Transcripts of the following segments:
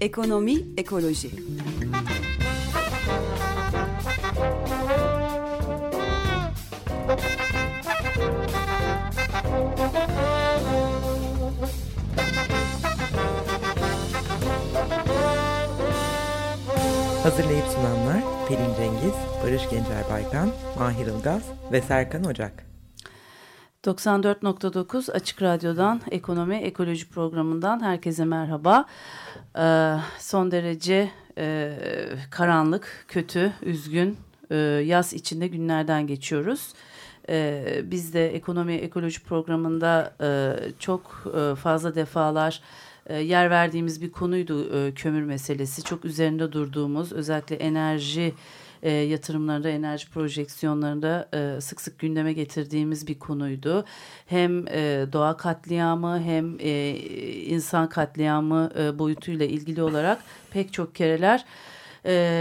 Ekonomi, ekoloji. Hazırlayıp sunanlar Pelin Cengiz, Barış Gencer Baykan, Mahir Ilgaz ve Serkan Ocak. 94.9 Açık Radyo'dan Ekonomi Ekoloji Programı'ndan herkese merhaba. Ee, son derece e, karanlık, kötü, üzgün, e, yaz içinde günlerden geçiyoruz. E, biz de Ekonomi Ekoloji Programı'nda e, çok e, fazla defalar e, yer verdiğimiz bir konuydu e, kömür meselesi. Çok üzerinde durduğumuz özellikle enerji e, yatırımlarında, enerji projeksiyonlarında sık sık gündeme getirdiğimiz bir konuydu. Hem doğa katliamı hem insan katliamı boyutuyla ilgili olarak pek çok kereler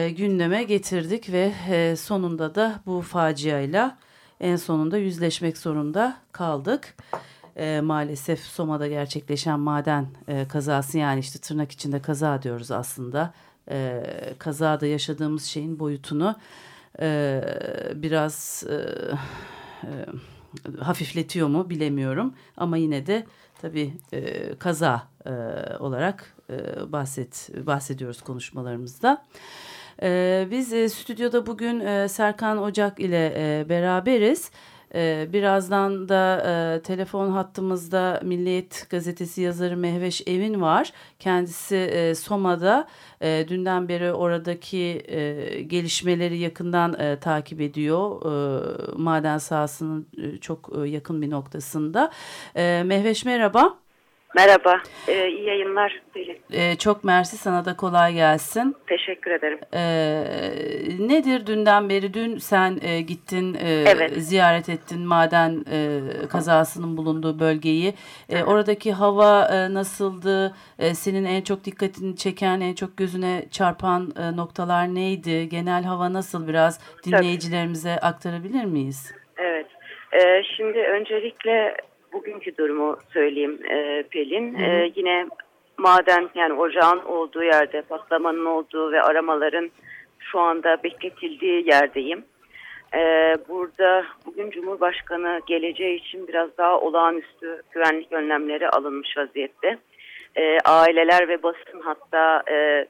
gündeme getirdik ve sonunda da bu faciayla en sonunda yüzleşmek zorunda kaldık e, maalesef Soma'da gerçekleşen maden e, kazası yani işte tırnak içinde kaza diyoruz aslında. E, kazada yaşadığımız şeyin boyutunu e, biraz e, e, hafifletiyor mu bilemiyorum. Ama yine de tabii e, kaza e, olarak e, bahset bahsediyoruz konuşmalarımızda. E, biz e, stüdyoda bugün e, Serkan Ocak ile e, beraberiz. Ee, birazdan da e, telefon hattımızda Milliyet Gazetesi yazarı Mehveş Evin var. Kendisi e, Soma'da e, dünden beri oradaki e, gelişmeleri yakından e, takip ediyor. E, maden sahasının e, çok e, yakın bir noktasında. E, Mehveş merhaba. Merhaba, ee, iyi yayınlar. Ee, çok mersi, sana da kolay gelsin. Teşekkür ederim. Ee, nedir dünden beri? Dün sen e, gittin, e, evet. ziyaret ettin maden e, kazasının bulunduğu bölgeyi. E, oradaki hava e, nasıldı? E, senin en çok dikkatini çeken, en çok gözüne çarpan e, noktalar neydi? Genel hava nasıl? Biraz dinleyicilerimize Tabii. aktarabilir miyiz? Evet, e, şimdi öncelikle bugünkü durumu söyleyeyim e, Pelin. Hı hı. E, yine maden yani ocağın olduğu yerde patlamanın olduğu ve aramaların şu anda bekletildiği yerdeyim. Ee, burada bugün Cumhurbaşkanı geleceği için biraz daha olağanüstü güvenlik önlemleri alınmış vaziyette. Ee, aileler ve basın hatta e,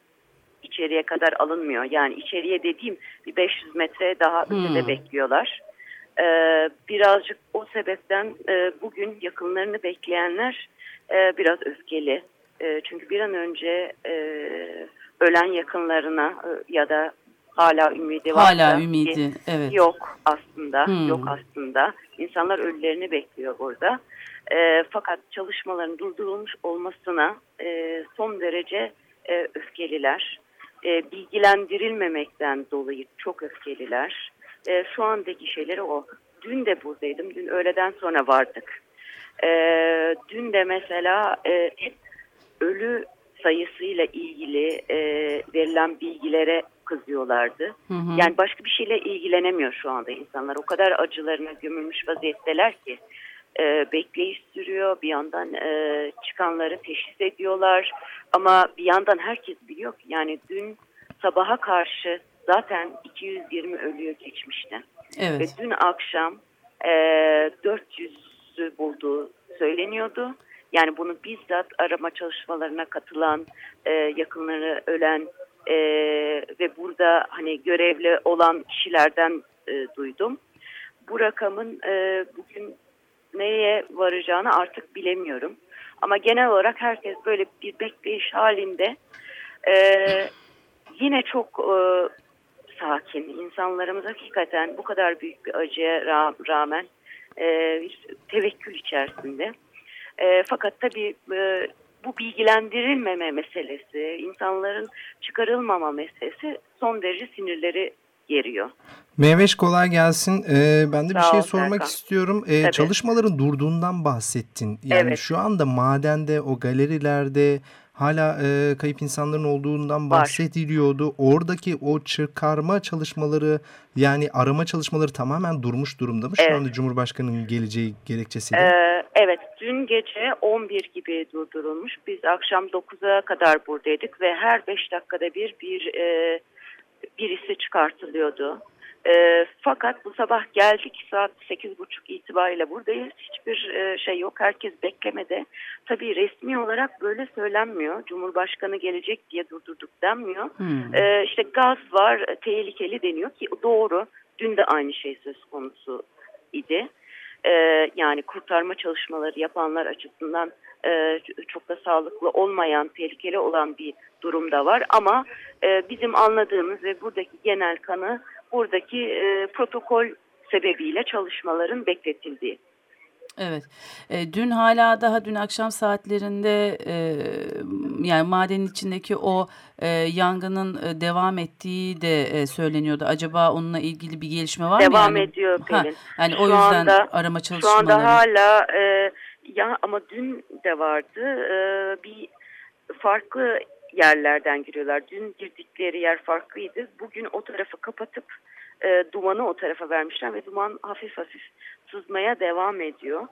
içeriye kadar alınmıyor. Yani içeriye dediğim bir 500 metre daha hmm. ötede bekliyorlar. Ee, birazcık o sebepten e, bugün yakınlarını bekleyenler e, biraz öfkeli. E, çünkü bir an önce e, ölen yakınlarına e, ya da hala ümidi var. Hala ümidi, evet. Yok aslında, hmm. yok aslında. İnsanlar ölülerini bekliyor burada. E, fakat çalışmaların durdurulmuş olmasına e, son derece e, öfkeliler. E, bilgilendirilmemekten dolayı çok öfkeliler e, şu andaki şeyleri o. Dün de buradaydım. Dün öğleden sonra vardık. E, dün de mesela e, ölü sayısıyla ilgili e, verilen bilgilere kızıyorlardı. Hı hı. Yani başka bir şeyle ilgilenemiyor şu anda insanlar. O kadar acılarına gömülmüş vaziyetteler ki e, bekleyiş sürüyor. Bir yandan e, çıkanları teşhis ediyorlar. Ama bir yandan herkes biliyor ki yani dün sabaha karşı zaten 220 ölüyü geçmişti. Evet. Ve dün akşam e, 400'ü bulduğu söyleniyordu. Yani bunu bizzat arama çalışmalarına katılan, e, yakınları ölen e, ve burada hani görevli olan kişilerden e, duydum. Bu rakamın e, bugün neye varacağını artık bilemiyorum. Ama genel olarak herkes böyle bir bekleyiş halinde. E, yine çok e, sakin. İnsanlarımız hakikaten bu kadar büyük bir acıya rağmen e, bir tevekkül içerisinde. E, fakat tabii e, bu bilgilendirilmeme meselesi, insanların çıkarılmama meselesi son derece sinirleri geriyor. Mehveş kolay gelsin. Ee, ben de bir Sağ şey sormak Serkan. istiyorum. Ee, çalışmaların durduğundan bahsettin. Yani evet. şu anda madende, o galerilerde hala e, kayıp insanların olduğundan bahsediliyordu. Var. Oradaki o çıkarma çalışmaları yani arama çalışmaları tamamen durmuş durumda mı? Şu evet. anda Cumhurbaşkanı'nın geleceği gerekçesiyle. Ee, evet dün gece 11 gibi durdurulmuş. Biz akşam 9'a kadar buradaydık ve her 5 dakikada bir bir e, birisi çıkartılıyordu. E, fakat bu sabah geldik saat 8.30 itibariyle buradayız. Hiçbir e, şey yok. Herkes beklemede. Tabii resmi olarak böyle söylenmiyor. Cumhurbaşkanı gelecek diye durdurduk denmiyor. Hmm. E, işte gaz var, tehlikeli deniyor ki doğru. Dün de aynı şey söz konusu idi. E, yani kurtarma çalışmaları yapanlar açısından e, çok da sağlıklı olmayan, tehlikeli olan bir durumda var. Ama e, bizim anladığımız ve buradaki genel kanı buradaki e, protokol sebebiyle çalışmaların bekletildiği. Evet. E, dün hala daha dün akşam saatlerinde e, yani madenin içindeki o e, yangının e, devam ettiği de e, söyleniyordu. Acaba onunla ilgili bir gelişme var devam mı? Devam yani? ediyor Pelin. Ha, yani şu o yüzden anda, arama çalışmaları. Şu anda hala e, ya ama dün de vardı e, bir farklı yerlerden giriyorlar. Dün girdikleri yer farklıydı. Bugün o tarafı kapatıp e, dumanı o tarafa vermişler ve duman hafif hafif sızmaya devam ediyor.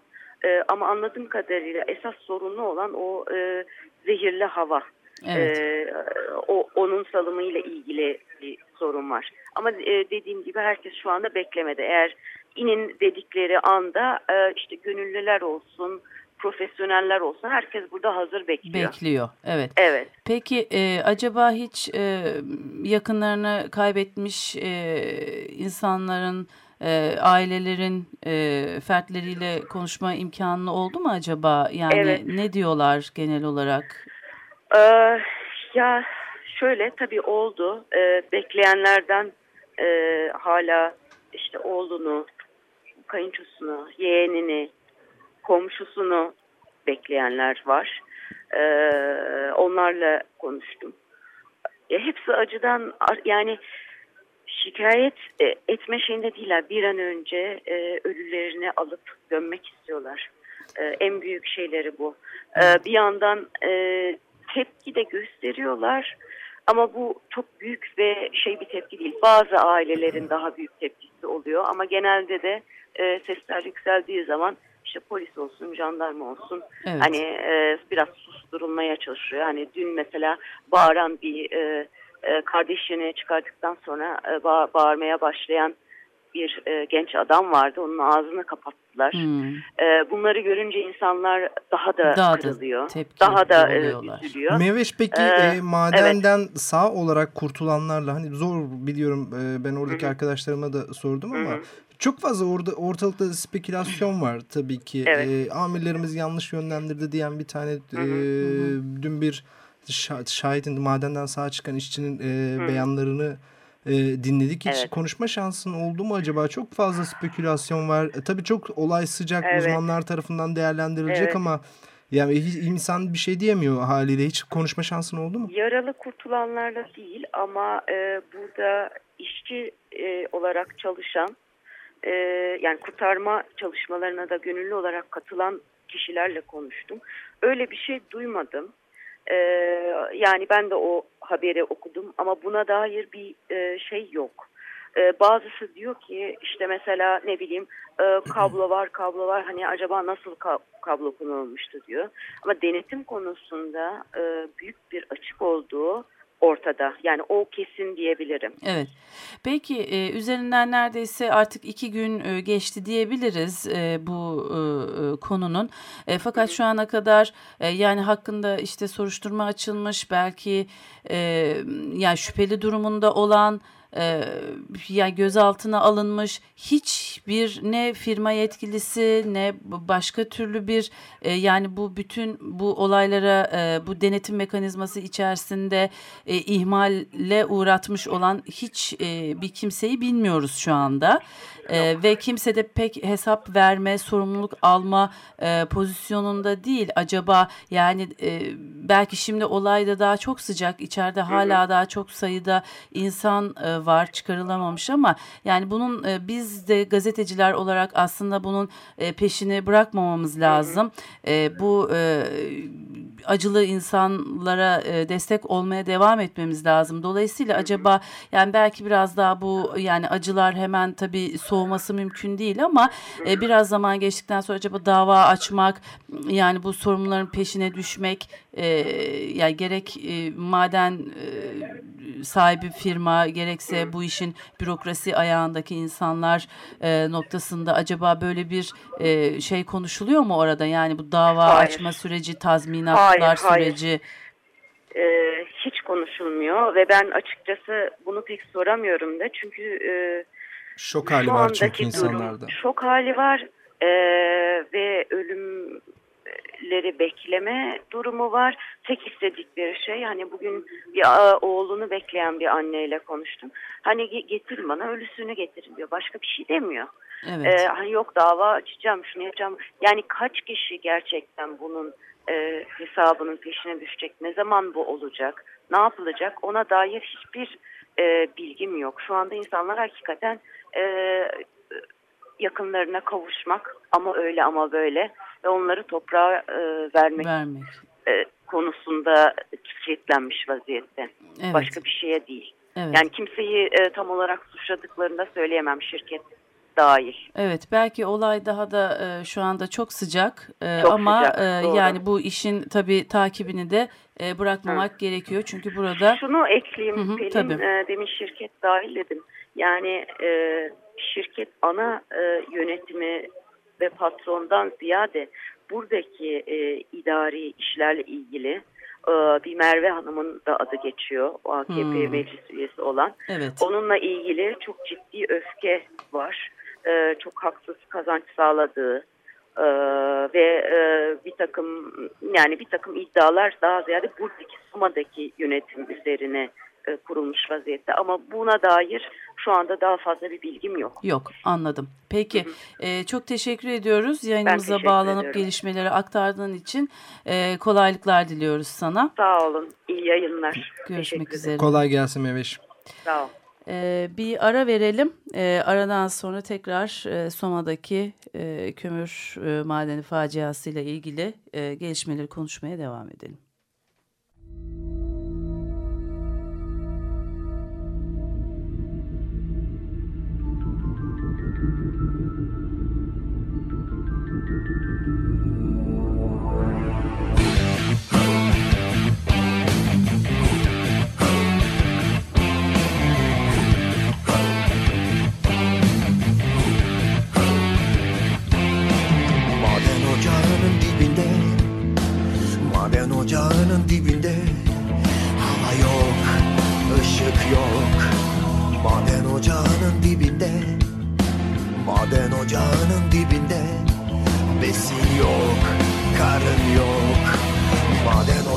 E, ama anladığım kadarıyla esas sorunlu olan o e, zehirli hava. Evet. E, o onun salımıyla ilgili bir sorun var. Ama e, dediğim gibi herkes şu anda beklemede. Eğer inin dedikleri anda e, işte gönüllüler olsun, profesyoneller olsun herkes burada hazır bekliyor. Bekliyor evet. Evet. Peki e, acaba hiç e, yakınlarını kaybetmiş e, insanların e, ailelerin e, fertleriyle konuşma imkanı oldu mu acaba? Yani evet. ne diyorlar genel olarak? Ee, ya şöyle tabii oldu. Ee, bekleyenlerden e, hala işte oğlunu, kayınçosunu, yeğenini, komşusunu bekleyenler var. Ee, onlarla konuştum. E, hepsi acıdan yani şikayet e, etme şeyinde değiller. Bir an önce e, ölülerini alıp gömmek istiyorlar. E, en büyük şeyleri bu. E, bir yandan e, tepki de gösteriyorlar. Ama bu çok büyük ve şey bir tepki değil. Bazı ailelerin daha büyük tepkisi oluyor. Ama genelde de e, sesler yükseldiği zaman işte polis olsun, jandarma olsun evet. hani e, biraz susturulmaya çalışıyor. Hani dün mesela bağıran bir e, e, kardeşini çıkardıktan sonra e, ba bağırmaya başlayan bir e, genç adam vardı. Onun ağzını kapattılar. Hmm. E, bunları görünce insanlar daha da daha kırılıyor. Da daha da e, üzülüyor. Meveş peki ee, e, madenden evet. sağ olarak kurtulanlarla hani zor biliyorum e, ben oradaki Hı -hı. arkadaşlarıma da sordum ama Hı -hı. Çok fazla orada ortalıkta spekülasyon var tabii ki. Evet. E, amirlerimiz yanlış yönlendirdi diyen bir tane e, dün bir şahidin madenden sağ çıkan işçinin e, beyanlarını e, dinledik. Hiç evet. konuşma şansın oldu mu acaba? Çok fazla spekülasyon var. E, tabii çok olay sıcak evet. uzmanlar tarafından değerlendirilecek evet. ama yani insan bir şey diyemiyor haliyle. Hiç konuşma şansın oldu mu? Yaralı kurtulanlarla değil ama e, burada işçi e, olarak çalışan e, yani kurtarma çalışmalarına da gönüllü olarak katılan kişilerle konuştum. Öyle bir şey duymadım. E, yani ben de o haberi okudum ama buna dair bir e, şey yok. E, bazısı diyor ki işte mesela ne bileyim e, kablo var kablo var hani acaba nasıl ka kablo kullanılmıştı diyor. Ama denetim konusunda e, büyük bir açık olduğu ortada. Yani o kesin diyebilirim. Evet. Peki e, üzerinden neredeyse artık iki gün e, geçti diyebiliriz e, bu e, konunun. E, fakat şu ana kadar e, yani hakkında işte soruşturma açılmış belki e, yani şüpheli durumunda olan e, yani gözaltına alınmış hiçbir ne firma yetkilisi ne başka türlü bir e, yani bu bütün bu olaylara e, bu denetim mekanizması içerisinde e, ihmalle uğratmış olan hiç e, bir kimseyi bilmiyoruz şu anda. E, ve kimse de pek hesap verme, sorumluluk alma e, pozisyonunda değil. Acaba yani e, belki şimdi olayda daha çok sıcak, içeride hala daha çok sayıda insan e, var çıkarılamamış ama yani bunun e, biz de gazeteciler olarak aslında bunun e, peşini bırakmamamız lazım. E, bu e, acılı insanlara e, destek olmaya devam etmemiz lazım. Dolayısıyla acaba yani belki biraz daha bu yani acılar hemen tabii soğuması mümkün değil ama e, biraz zaman geçtikten sonra acaba dava açmak yani bu sorumluların peşine düşmek e, yani gerek e, maden e, sahibi firma gerekse bu işin bürokrasi ayağındaki insanlar e, noktasında acaba böyle bir e, şey konuşuluyor mu orada yani bu dava hayır. açma süreci tazminatlar hayır, süreci hayır. E, hiç konuşulmuyor ve ben açıkçası bunu pek soramıyorum da çünkü e, şok hali var çünkü insanlarda şok hali var e, ve ölüm leri bekleme durumu var. Tek istedikleri şey hani bugün bir oğlunu bekleyen bir anneyle konuştum. Hani getir bana ölüsünü getirin diyor. Başka bir şey demiyor. Evet. Ee, hani yok dava açacağım şunu yapacağım. Yani kaç kişi gerçekten bunun e, hesabının peşine düşecek? Ne zaman bu olacak? Ne yapılacak? Ona dair hiçbir e, bilgim yok. Şu anda insanlar hakikaten e, yakınlarına kavuşmak ama öyle ama böyle ve onları toprağa e, vermek, vermek. E, konusunda kilitlenmiş vaziyette. Evet. Başka bir şeye değil. Evet. Yani kimseyi e, tam olarak suçladıklarını da söyleyemem şirket dahil. Evet belki olay daha da e, şu anda çok sıcak e, çok ama sıcak, e, yani bu işin tabii takibini de e, bırakmamak Hı. gerekiyor. Çünkü burada... Şunu ekleyeyim Hı -hı, Pelin, tabii. E, demin şirket dahil dedim. Yani e, şirket ana e, yönetimi ve patrondan ziyade buradaki e, idari işlerle ilgili e, bir Merve Hanım'ın da adı geçiyor. O AKP hmm. meclis üyesi olan. Evet. Onunla ilgili çok ciddi öfke var. E, çok haksız kazanç sağladığı e, ve e, bir takım yani bir takım iddialar daha ziyade buradaki Suma'daki yönetim üzerine e, kurulmuş vaziyette. Ama buna dair şu anda daha fazla bir bilgim yok. Yok anladım. Peki hı hı. E, çok teşekkür ediyoruz. Yayınımıza teşekkür bağlanıp ediyorum. gelişmeleri aktardığın için e, kolaylıklar diliyoruz sana. Sağ olun. İyi yayınlar. Görüşmek üzere. Kolay gelsin Meveş. Sağ ol. Ee, bir ara verelim. Ee, aradan sonra tekrar e, Soma'daki e, kömür e, madeni faciasıyla ilgili e, gelişmeleri konuşmaya devam edelim.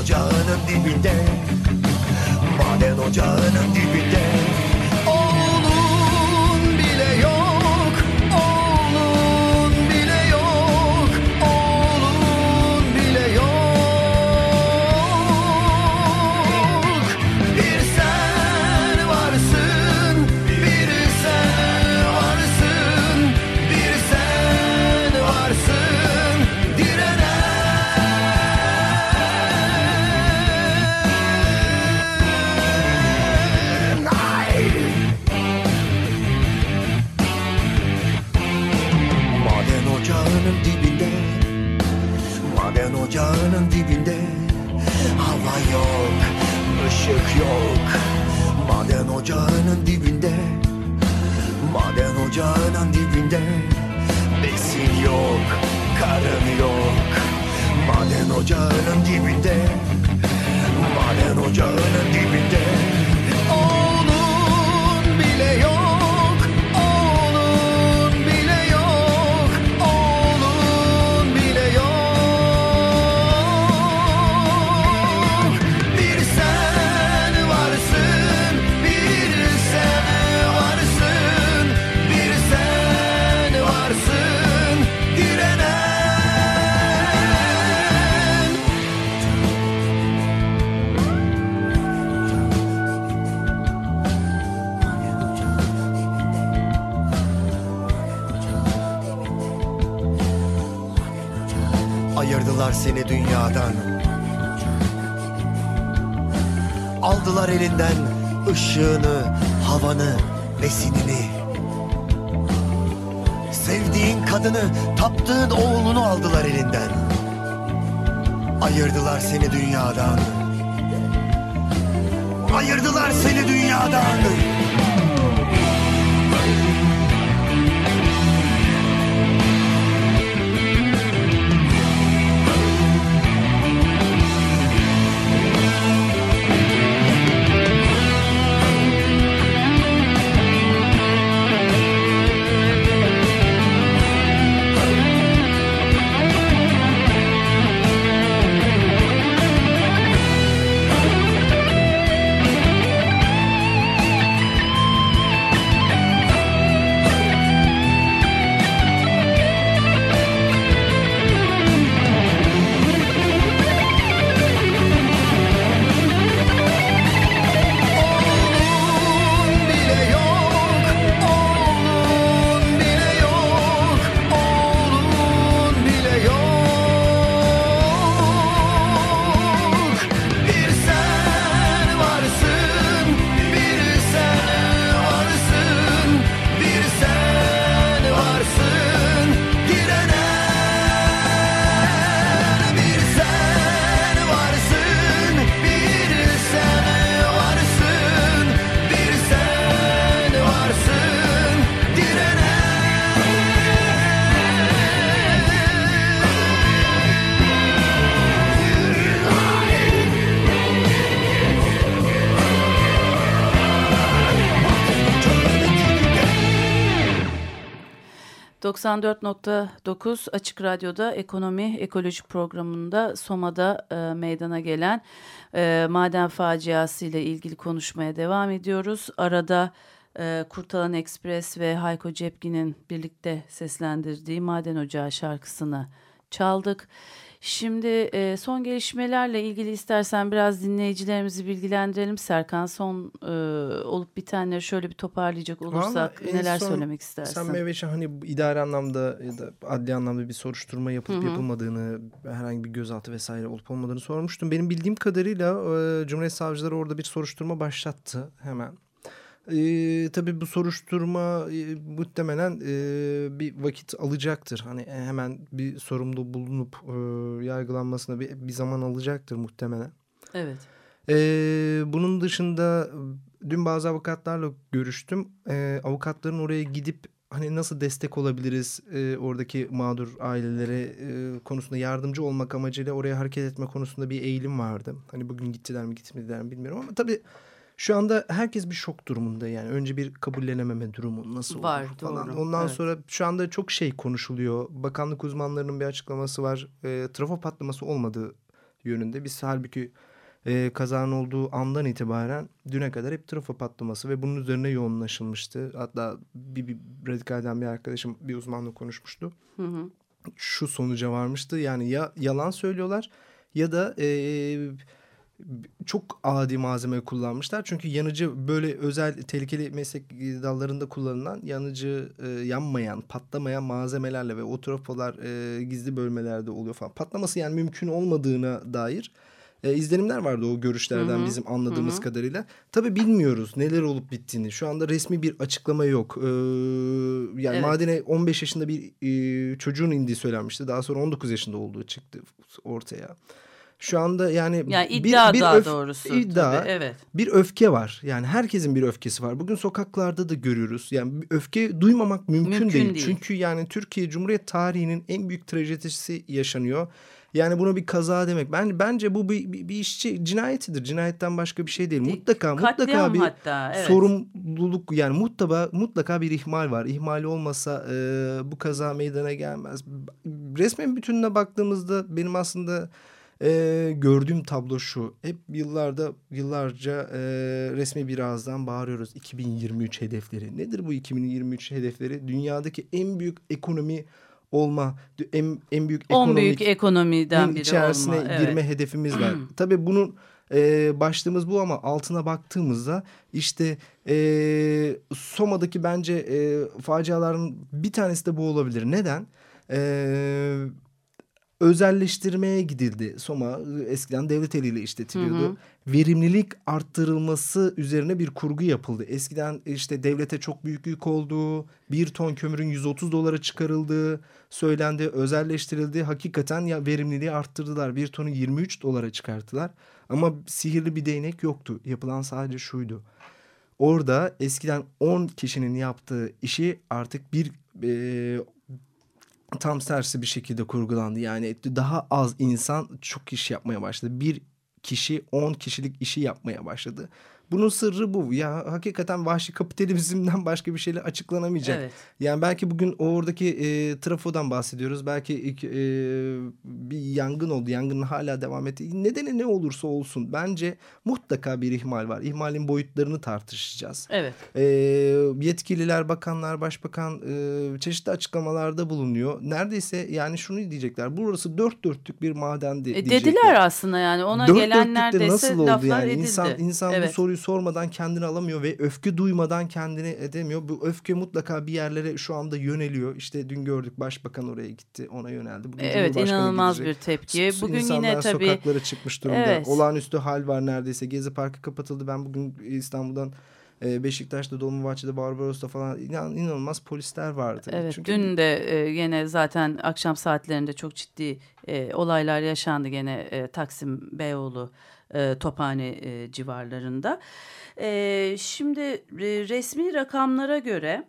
ocağının dibinde Maden ocağının dibinde Ayırdılar seni dünyadan. Aldılar elinden ışığını, havanı, besinini. Sevdiğin kadını, taptığın oğlunu aldılar elinden. Ayırdılar seni dünyadan. Ayırdılar seni dünyadan 94.9 Açık Radyo'da Ekonomi Ekoloji programında Soma'da e, meydana gelen e, maden faciası ile ilgili konuşmaya devam ediyoruz. Arada e, Kurtalan Ekspres ve Hayko Cepkin'in birlikte seslendirdiği Maden Ocağı şarkısını çaldık. Şimdi e, son gelişmelerle ilgili istersen biraz dinleyicilerimizi bilgilendirelim. Serkan son e, olup bitenleri şöyle bir toparlayacak olursak Vallahi neler son, söylemek istersin? Sen Meyveş'e hani idari anlamda ya da adli anlamda bir soruşturma yapıp Hı-hı. yapılmadığını, herhangi bir gözaltı vesaire olup olmadığını sormuştum. Benim bildiğim kadarıyla e, Cumhuriyet Savcıları orada bir soruşturma başlattı hemen. E, tabii bu soruşturma e, muhtemelen e, bir vakit alacaktır. Hani hemen bir sorumlu bulunup e, yargılanmasına bir, bir zaman alacaktır muhtemelen. Evet. E, bunun dışında dün bazı avukatlarla görüştüm. E, avukatların oraya gidip hani nasıl destek olabiliriz e, oradaki mağdur ailelere e, konusunda yardımcı olmak amacıyla oraya hareket etme konusunda bir eğilim vardı. Hani bugün gittiler mi gitmediler mi bilmiyorum ama tabii şu anda herkes bir şok durumunda yani. Önce bir kabullenememe durumu nasıl var, olur falan. Doğru, Ondan evet. sonra şu anda çok şey konuşuluyor. Bakanlık uzmanlarının bir açıklaması var. E, trafo patlaması olmadığı yönünde. Biz halbuki e, kazanın olduğu andan itibaren düne kadar hep trafo patlaması ve bunun üzerine yoğunlaşılmıştı. Hatta bir, bir radikalden bir arkadaşım bir uzmanla konuşmuştu. Hı hı. Şu sonuca varmıştı. Yani ya yalan söylüyorlar ya da... E, çok adi malzeme kullanmışlar. Çünkü yanıcı böyle özel tehlikeli meslek dallarında kullanılan yanıcı e, yanmayan, patlamayan malzemelerle ve o trofolar e, gizli bölmelerde oluyor falan. Patlaması yani mümkün olmadığına dair e, izlenimler vardı o görüşlerden Hı-hı. bizim anladığımız Hı-hı. kadarıyla. Tabii bilmiyoruz neler olup bittiğini. Şu anda resmi bir açıklama yok. Ee, yani evet. madene 15 yaşında bir e, çocuğun indiği söylenmişti. Daha sonra 19 yaşında olduğu çıktı ortaya. Şu anda yani, yani iddia bir, bir daha öf, doğrusu. iddia, tabii, evet. Bir öfke var. Yani herkesin bir öfkesi var. Bugün sokaklarda da görüyoruz. Yani öfke duymamak mümkün, mümkün değil. değil. Çünkü yani Türkiye Cumhuriyet tarihinin en büyük trajedisi yaşanıyor. Yani bunu bir kaza demek. Ben bence bu bir, bir, bir işçi cinayetidir. Cinayetten başka bir şey değil. Mutlaka Katliam mutlaka bir hatta, evet. sorumluluk yani mutlaka mutlaka bir ihmal var. İhmali olmasa e, bu kaza meydana gelmez. Resmen bütününe baktığımızda benim aslında e, gördüğüm tablo şu. Hep yıllarda yıllarca e, resmi bir ağızdan bağırıyoruz. 2023 hedefleri. Nedir bu 2023 hedefleri? Dünyadaki en büyük ekonomi olma, en, en büyük ekonomik büyük ekonomiden biri içerisine olma. girme evet. hedefimiz var. Tabii bunun e, başlığımız bu ama altına baktığımızda işte e, Soma'daki bence e, faciaların bir tanesi de bu olabilir. Neden? E, özelleştirmeye gidildi. Soma eskiden devlet eliyle işletiliyordu. Hı hı. Verimlilik arttırılması üzerine bir kurgu yapıldı. Eskiden işte devlete çok büyük yük olduğu, bir ton kömürün 130 dolara çıkarıldığı söylendi, özelleştirildi. Hakikaten ya verimliliği arttırdılar. Bir tonu 23 dolara çıkarttılar. Ama sihirli bir değnek yoktu. Yapılan sadece şuydu. Orada eskiden 10 kişinin yaptığı işi artık bir e, tam tersi bir şekilde kurgulandı. Yani daha az insan çok iş yapmaya başladı. Bir kişi 10 kişilik işi yapmaya başladı. Bunun sırrı bu. Ya hakikaten vahşi kapitalizmden başka bir şeyle açıklanamayacak. Evet. Yani belki bugün oradaki e, trafodan bahsediyoruz. Belki ilk, e, bir yangın oldu. Yangının hala devam etti. Nedeni ne olursa olsun bence mutlaka bir ihmal var. İhmalin boyutlarını tartışacağız. Evet. E, yetkililer, bakanlar, başbakan e, çeşitli açıklamalarda bulunuyor. Neredeyse yani şunu diyecekler. Burası dört dörtlük bir madendi e, Dediler aslında yani. Ona dört gelen neredeyse nasıl oldu yani? edildi. İnsan, insan evet. bu soruyu sormadan kendini alamıyor ve öfke duymadan kendini edemiyor. Bu öfke mutlaka bir yerlere şu anda yöneliyor. İşte dün gördük başbakan oraya gitti ona yöneldi. Bugün evet inanılmaz gidecek. bir tepki. Bugün İnsanlar yine tabii. sokaklara çıkmış durumda. Evet. Olağanüstü hal var neredeyse. Gezi Parkı kapatıldı. Ben bugün İstanbul'dan e, Beşiktaş'ta, Dolmabahçe'de, Barbaros'ta falan inan, inanılmaz polisler vardı. Evet, Çünkü... dün de e, yine zaten akşam saatlerinde çok ciddi e, olaylar yaşandı gene e, Taksim Beyoğlu e, Tophane e, civarlarında. E, şimdi e, resmi rakamlara göre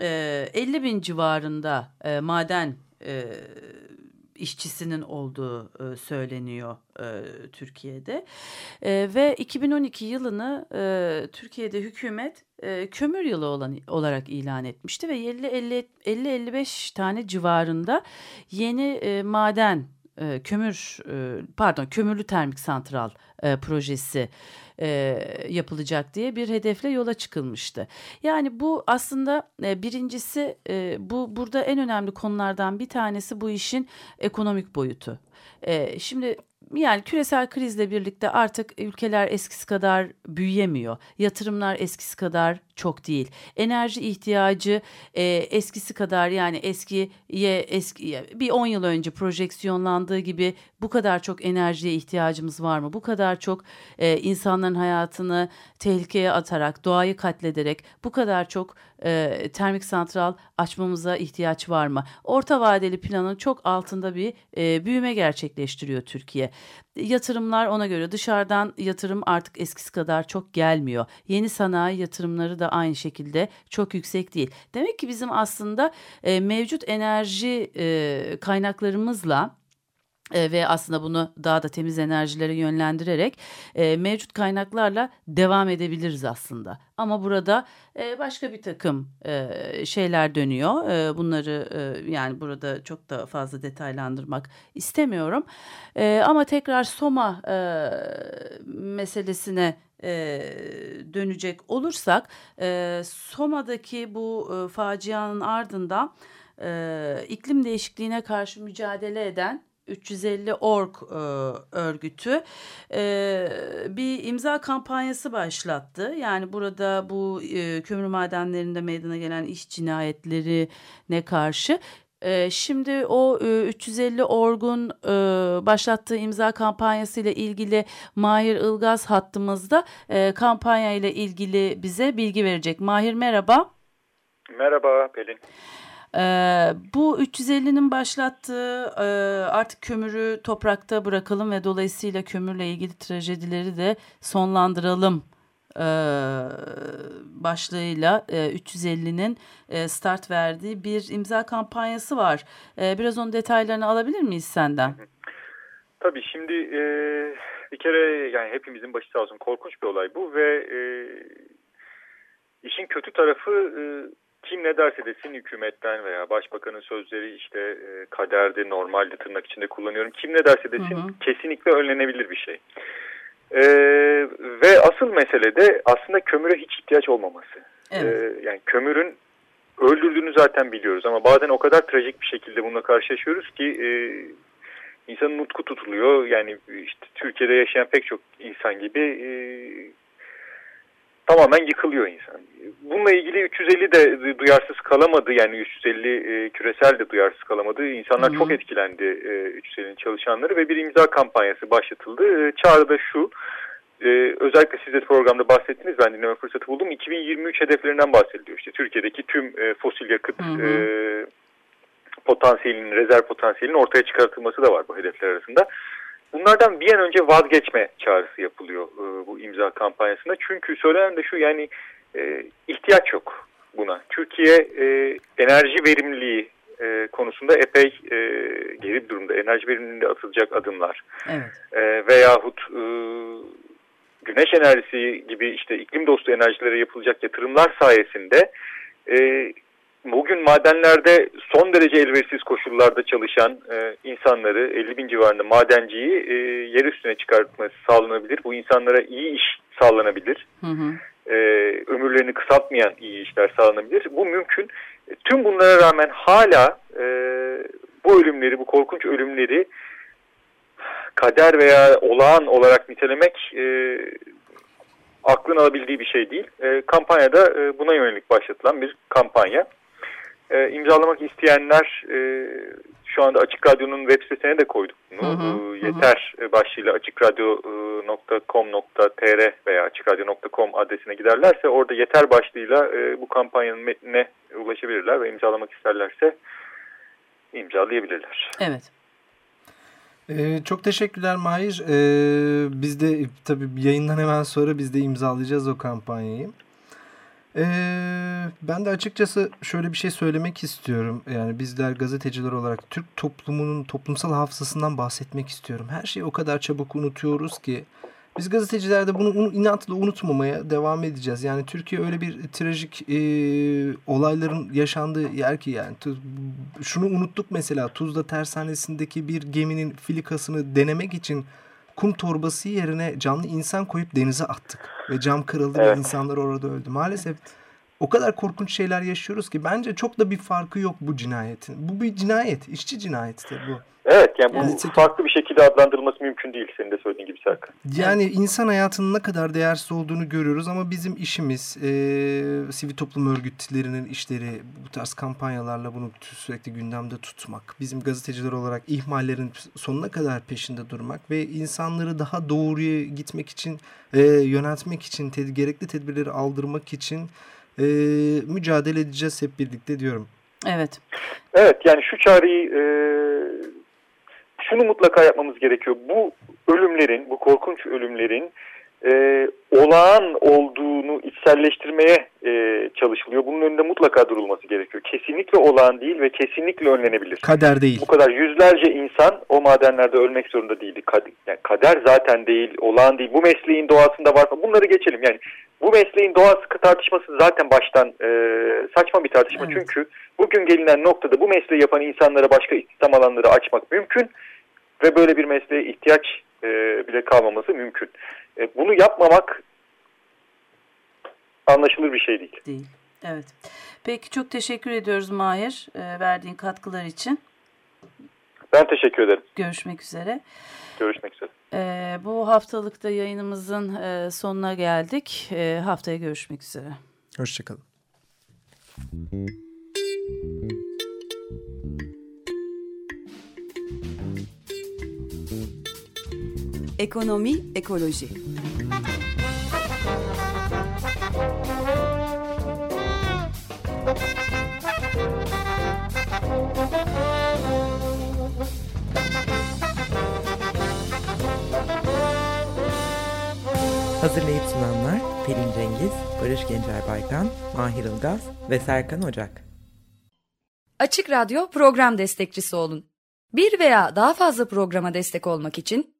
e, 50 bin civarında e, maden e, işçisinin olduğu e, söyleniyor e, Türkiye'de e, ve 2012 yılını e, Türkiye'de hükümet e, kömür yılı olan olarak ilan etmişti ve 50-55 tane civarında yeni e, maden e, kömür e, pardon kömürlü termik santral e, projesi yapılacak diye bir hedefle yola çıkılmıştı. Yani bu aslında birincisi bu burada en önemli konulardan bir tanesi bu işin ekonomik boyutu. Şimdi yani küresel krizle birlikte artık ülkeler eskisi kadar büyüyemiyor. Yatırımlar eskisi kadar çok değil. Enerji ihtiyacı e, eskisi kadar yani eskiye eski bir 10 yıl önce projeksiyonlandığı gibi bu kadar çok enerjiye ihtiyacımız var mı? Bu kadar çok e, insanların hayatını tehlikeye atarak, doğayı katlederek bu kadar çok e, termik santral açmamıza ihtiyaç var mı? Orta vadeli planın çok altında bir e, büyüme gerçekleştiriyor Türkiye. Yatırımlar ona göre dışarıdan yatırım artık eskisi kadar çok gelmiyor. Yeni sanayi yatırımları da aynı şekilde çok yüksek değil. Demek ki bizim aslında e, mevcut enerji e, kaynaklarımızla e, ve aslında bunu daha da temiz enerjilere yönlendirerek e, mevcut kaynaklarla devam edebiliriz aslında. Ama burada e, başka bir takım e, şeyler dönüyor. E, bunları e, yani burada çok da fazla detaylandırmak istemiyorum. E, ama tekrar Soma e, meselesine e, dönecek olursak e, Soma'daki bu e, facianın ardından e, iklim değişikliğine karşı mücadele eden 350 Org e, örgütü e, bir imza kampanyası başlattı. Yani burada bu e, kömür madenlerinde meydana gelen iş cinayetlerine karşı e, Şimdi o 350 Org'un başlattığı imza kampanyası ile ilgili Mahir Ilgaz hattımızda kampanya ile ilgili bize bilgi verecek. Mahir merhaba. Merhaba Pelin. Ee, bu 350'nin başlattığı e, artık kömürü toprakta bırakalım ve dolayısıyla kömürle ilgili trajedileri de sonlandıralım e, başlığıyla e, 350'nin e, start verdiği bir imza kampanyası var. E, biraz onun detaylarını alabilir miyiz senden? Tabii şimdi e, bir kere yani hepimizin başı sağ olsun korkunç bir olay bu ve e, işin kötü tarafı e, kim ne derse desin hükümetten veya başbakanın sözleri işte e, kaderde normalde tırnak içinde kullanıyorum. Kim ne derse desin hı hı. kesinlikle önlenebilir bir şey. E, ve asıl mesele de aslında kömüre hiç ihtiyaç olmaması. Evet. E, yani kömürün öldürdüğünü zaten biliyoruz ama bazen o kadar trajik bir şekilde bununla karşılaşıyoruz ki e, insanın nutku tutuluyor. Yani işte Türkiye'de yaşayan pek çok insan gibi e, tamamen yıkılıyor insan. Bununla ilgili 350 de duyarsız kalamadı yani 350 e, küresel de duyarsız kalamadı. İnsanlar Hı -hı. çok etkilendi e, 350'nin çalışanları ve bir imza kampanyası başlatıldı. E, çağrı da şu ee, özellikle siz de programda bahsettiniz ben dinleme fırsatı buldum. 2023 hedeflerinden bahsediliyor. İşte Türkiye'deki tüm e, fosil yakıt hı hı. E, potansiyelinin, rezerv potansiyelinin ortaya çıkartılması da var bu hedefler arasında. Bunlardan bir an önce vazgeçme çağrısı yapılıyor e, bu imza kampanyasında. Çünkü söylenen de şu yani e, ihtiyaç yok buna. Türkiye e, enerji verimliliği e, konusunda epey e, geri bir durumda. Enerji verimliliğinde atılacak adımlar evet. e, veyahut e, güneş enerjisi gibi işte iklim dostu enerjilere yapılacak yatırımlar sayesinde e, bugün madenlerde son derece elverişsiz koşullarda çalışan e, insanları 50 bin civarında madenciyi e, yer üstüne çıkartması sağlanabilir. Bu insanlara iyi iş sağlanabilir. Hı hı. E, ömürlerini kısaltmayan iyi işler sağlanabilir. Bu mümkün. E, tüm bunlara rağmen hala e, bu ölümleri, bu korkunç ölümleri kader veya olağan olarak nitelemek e, aklın alabildiği bir şey değil. E, kampanyada e, buna yönelik başlatılan bir kampanya. E, imzalamak isteyenler e, şu anda Açık Radyo'nun web sitesine de koyduk bunu. Hı hı, e, yeter hı. başlığıyla açıkradyo.com.tr veya açıkradyo.com adresine giderlerse orada yeter başlığıyla e, bu kampanyanın metnine ulaşabilirler ve imzalamak isterlerse imzalayabilirler. Evet. Ee, çok teşekkürler Mahir. Ee, biz de tabii yayından hemen sonra biz de imzalayacağız o kampanyayı. Ee, ben de açıkçası şöyle bir şey söylemek istiyorum. Yani bizler gazeteciler olarak Türk toplumunun toplumsal hafızasından bahsetmek istiyorum. Her şeyi o kadar çabuk unutuyoruz ki biz gazeteciler de bunu inatla unutmamaya devam edeceğiz. Yani Türkiye öyle bir trajik e, olayların yaşandığı yer ki yani. Şunu unuttuk mesela Tuzla tersanesindeki bir geminin filikasını denemek için kum torbası yerine canlı insan koyup denize attık. Ve cam kırıldı evet. ve insanlar orada öldü. Maalesef o kadar korkunç şeyler yaşıyoruz ki bence çok da bir farkı yok bu cinayetin. Bu bir cinayet, işçi cinayetidir bu. Evet yani bu evet. farklı bir şekilde adlandırılması mümkün değil senin de söylediğin gibi Serkan. Yani insan hayatının ne kadar değersiz olduğunu görüyoruz ama bizim işimiz e, sivil toplum örgütlerinin işleri bu tarz kampanyalarla bunu sürekli gündemde tutmak. Bizim gazeteciler olarak ihmallerin sonuna kadar peşinde durmak ve insanları daha doğruya gitmek için e, yöneltmek için ted gerekli tedbirleri aldırmak için e, mücadele edeceğiz hep birlikte diyorum. Evet. Evet yani şu çağrıyı e, şunu mutlaka yapmamız gerekiyor. Bu ölümlerin, bu korkunç ölümlerin e, olağan olduğunu içselleştirmeye e, çalışılıyor. Bunun önünde mutlaka durulması gerekiyor. Kesinlikle olağan değil ve kesinlikle önlenebilir. Kader değil. Bu kadar yüzlerce insan o madenlerde ölmek zorunda değildi. Kader, yani kader zaten değil, olağan değil. Bu mesleğin doğasında var. Bunları geçelim. Yani bu mesleğin doğası tartışması zaten baştan e, saçma bir tartışma. Evet. Çünkü bugün gelinen noktada bu mesleği yapan insanlara başka istihdam alanları açmak mümkün ve böyle bir mesleğe ihtiyaç e, bile kalmaması mümkün. E, bunu yapmamak anlaşılır bir şey değil. Değil. Evet. Peki çok teşekkür ediyoruz Mahir e, verdiğin katkılar için. Ben teşekkür ederim. Görüşmek üzere. Görüşmek üzere. E, bu haftalıkta yayınımızın e, sonuna geldik. E, haftaya görüşmek üzere. Hoşçakalın. Ekonomi, ekoloji. Hazırlayıp sunanlar Pelin Cengiz, Barış Gencer Baykan, Mahir Ilgaz ve Serkan Ocak. Açık Radyo program destekçisi olun. Bir veya daha fazla programa destek olmak için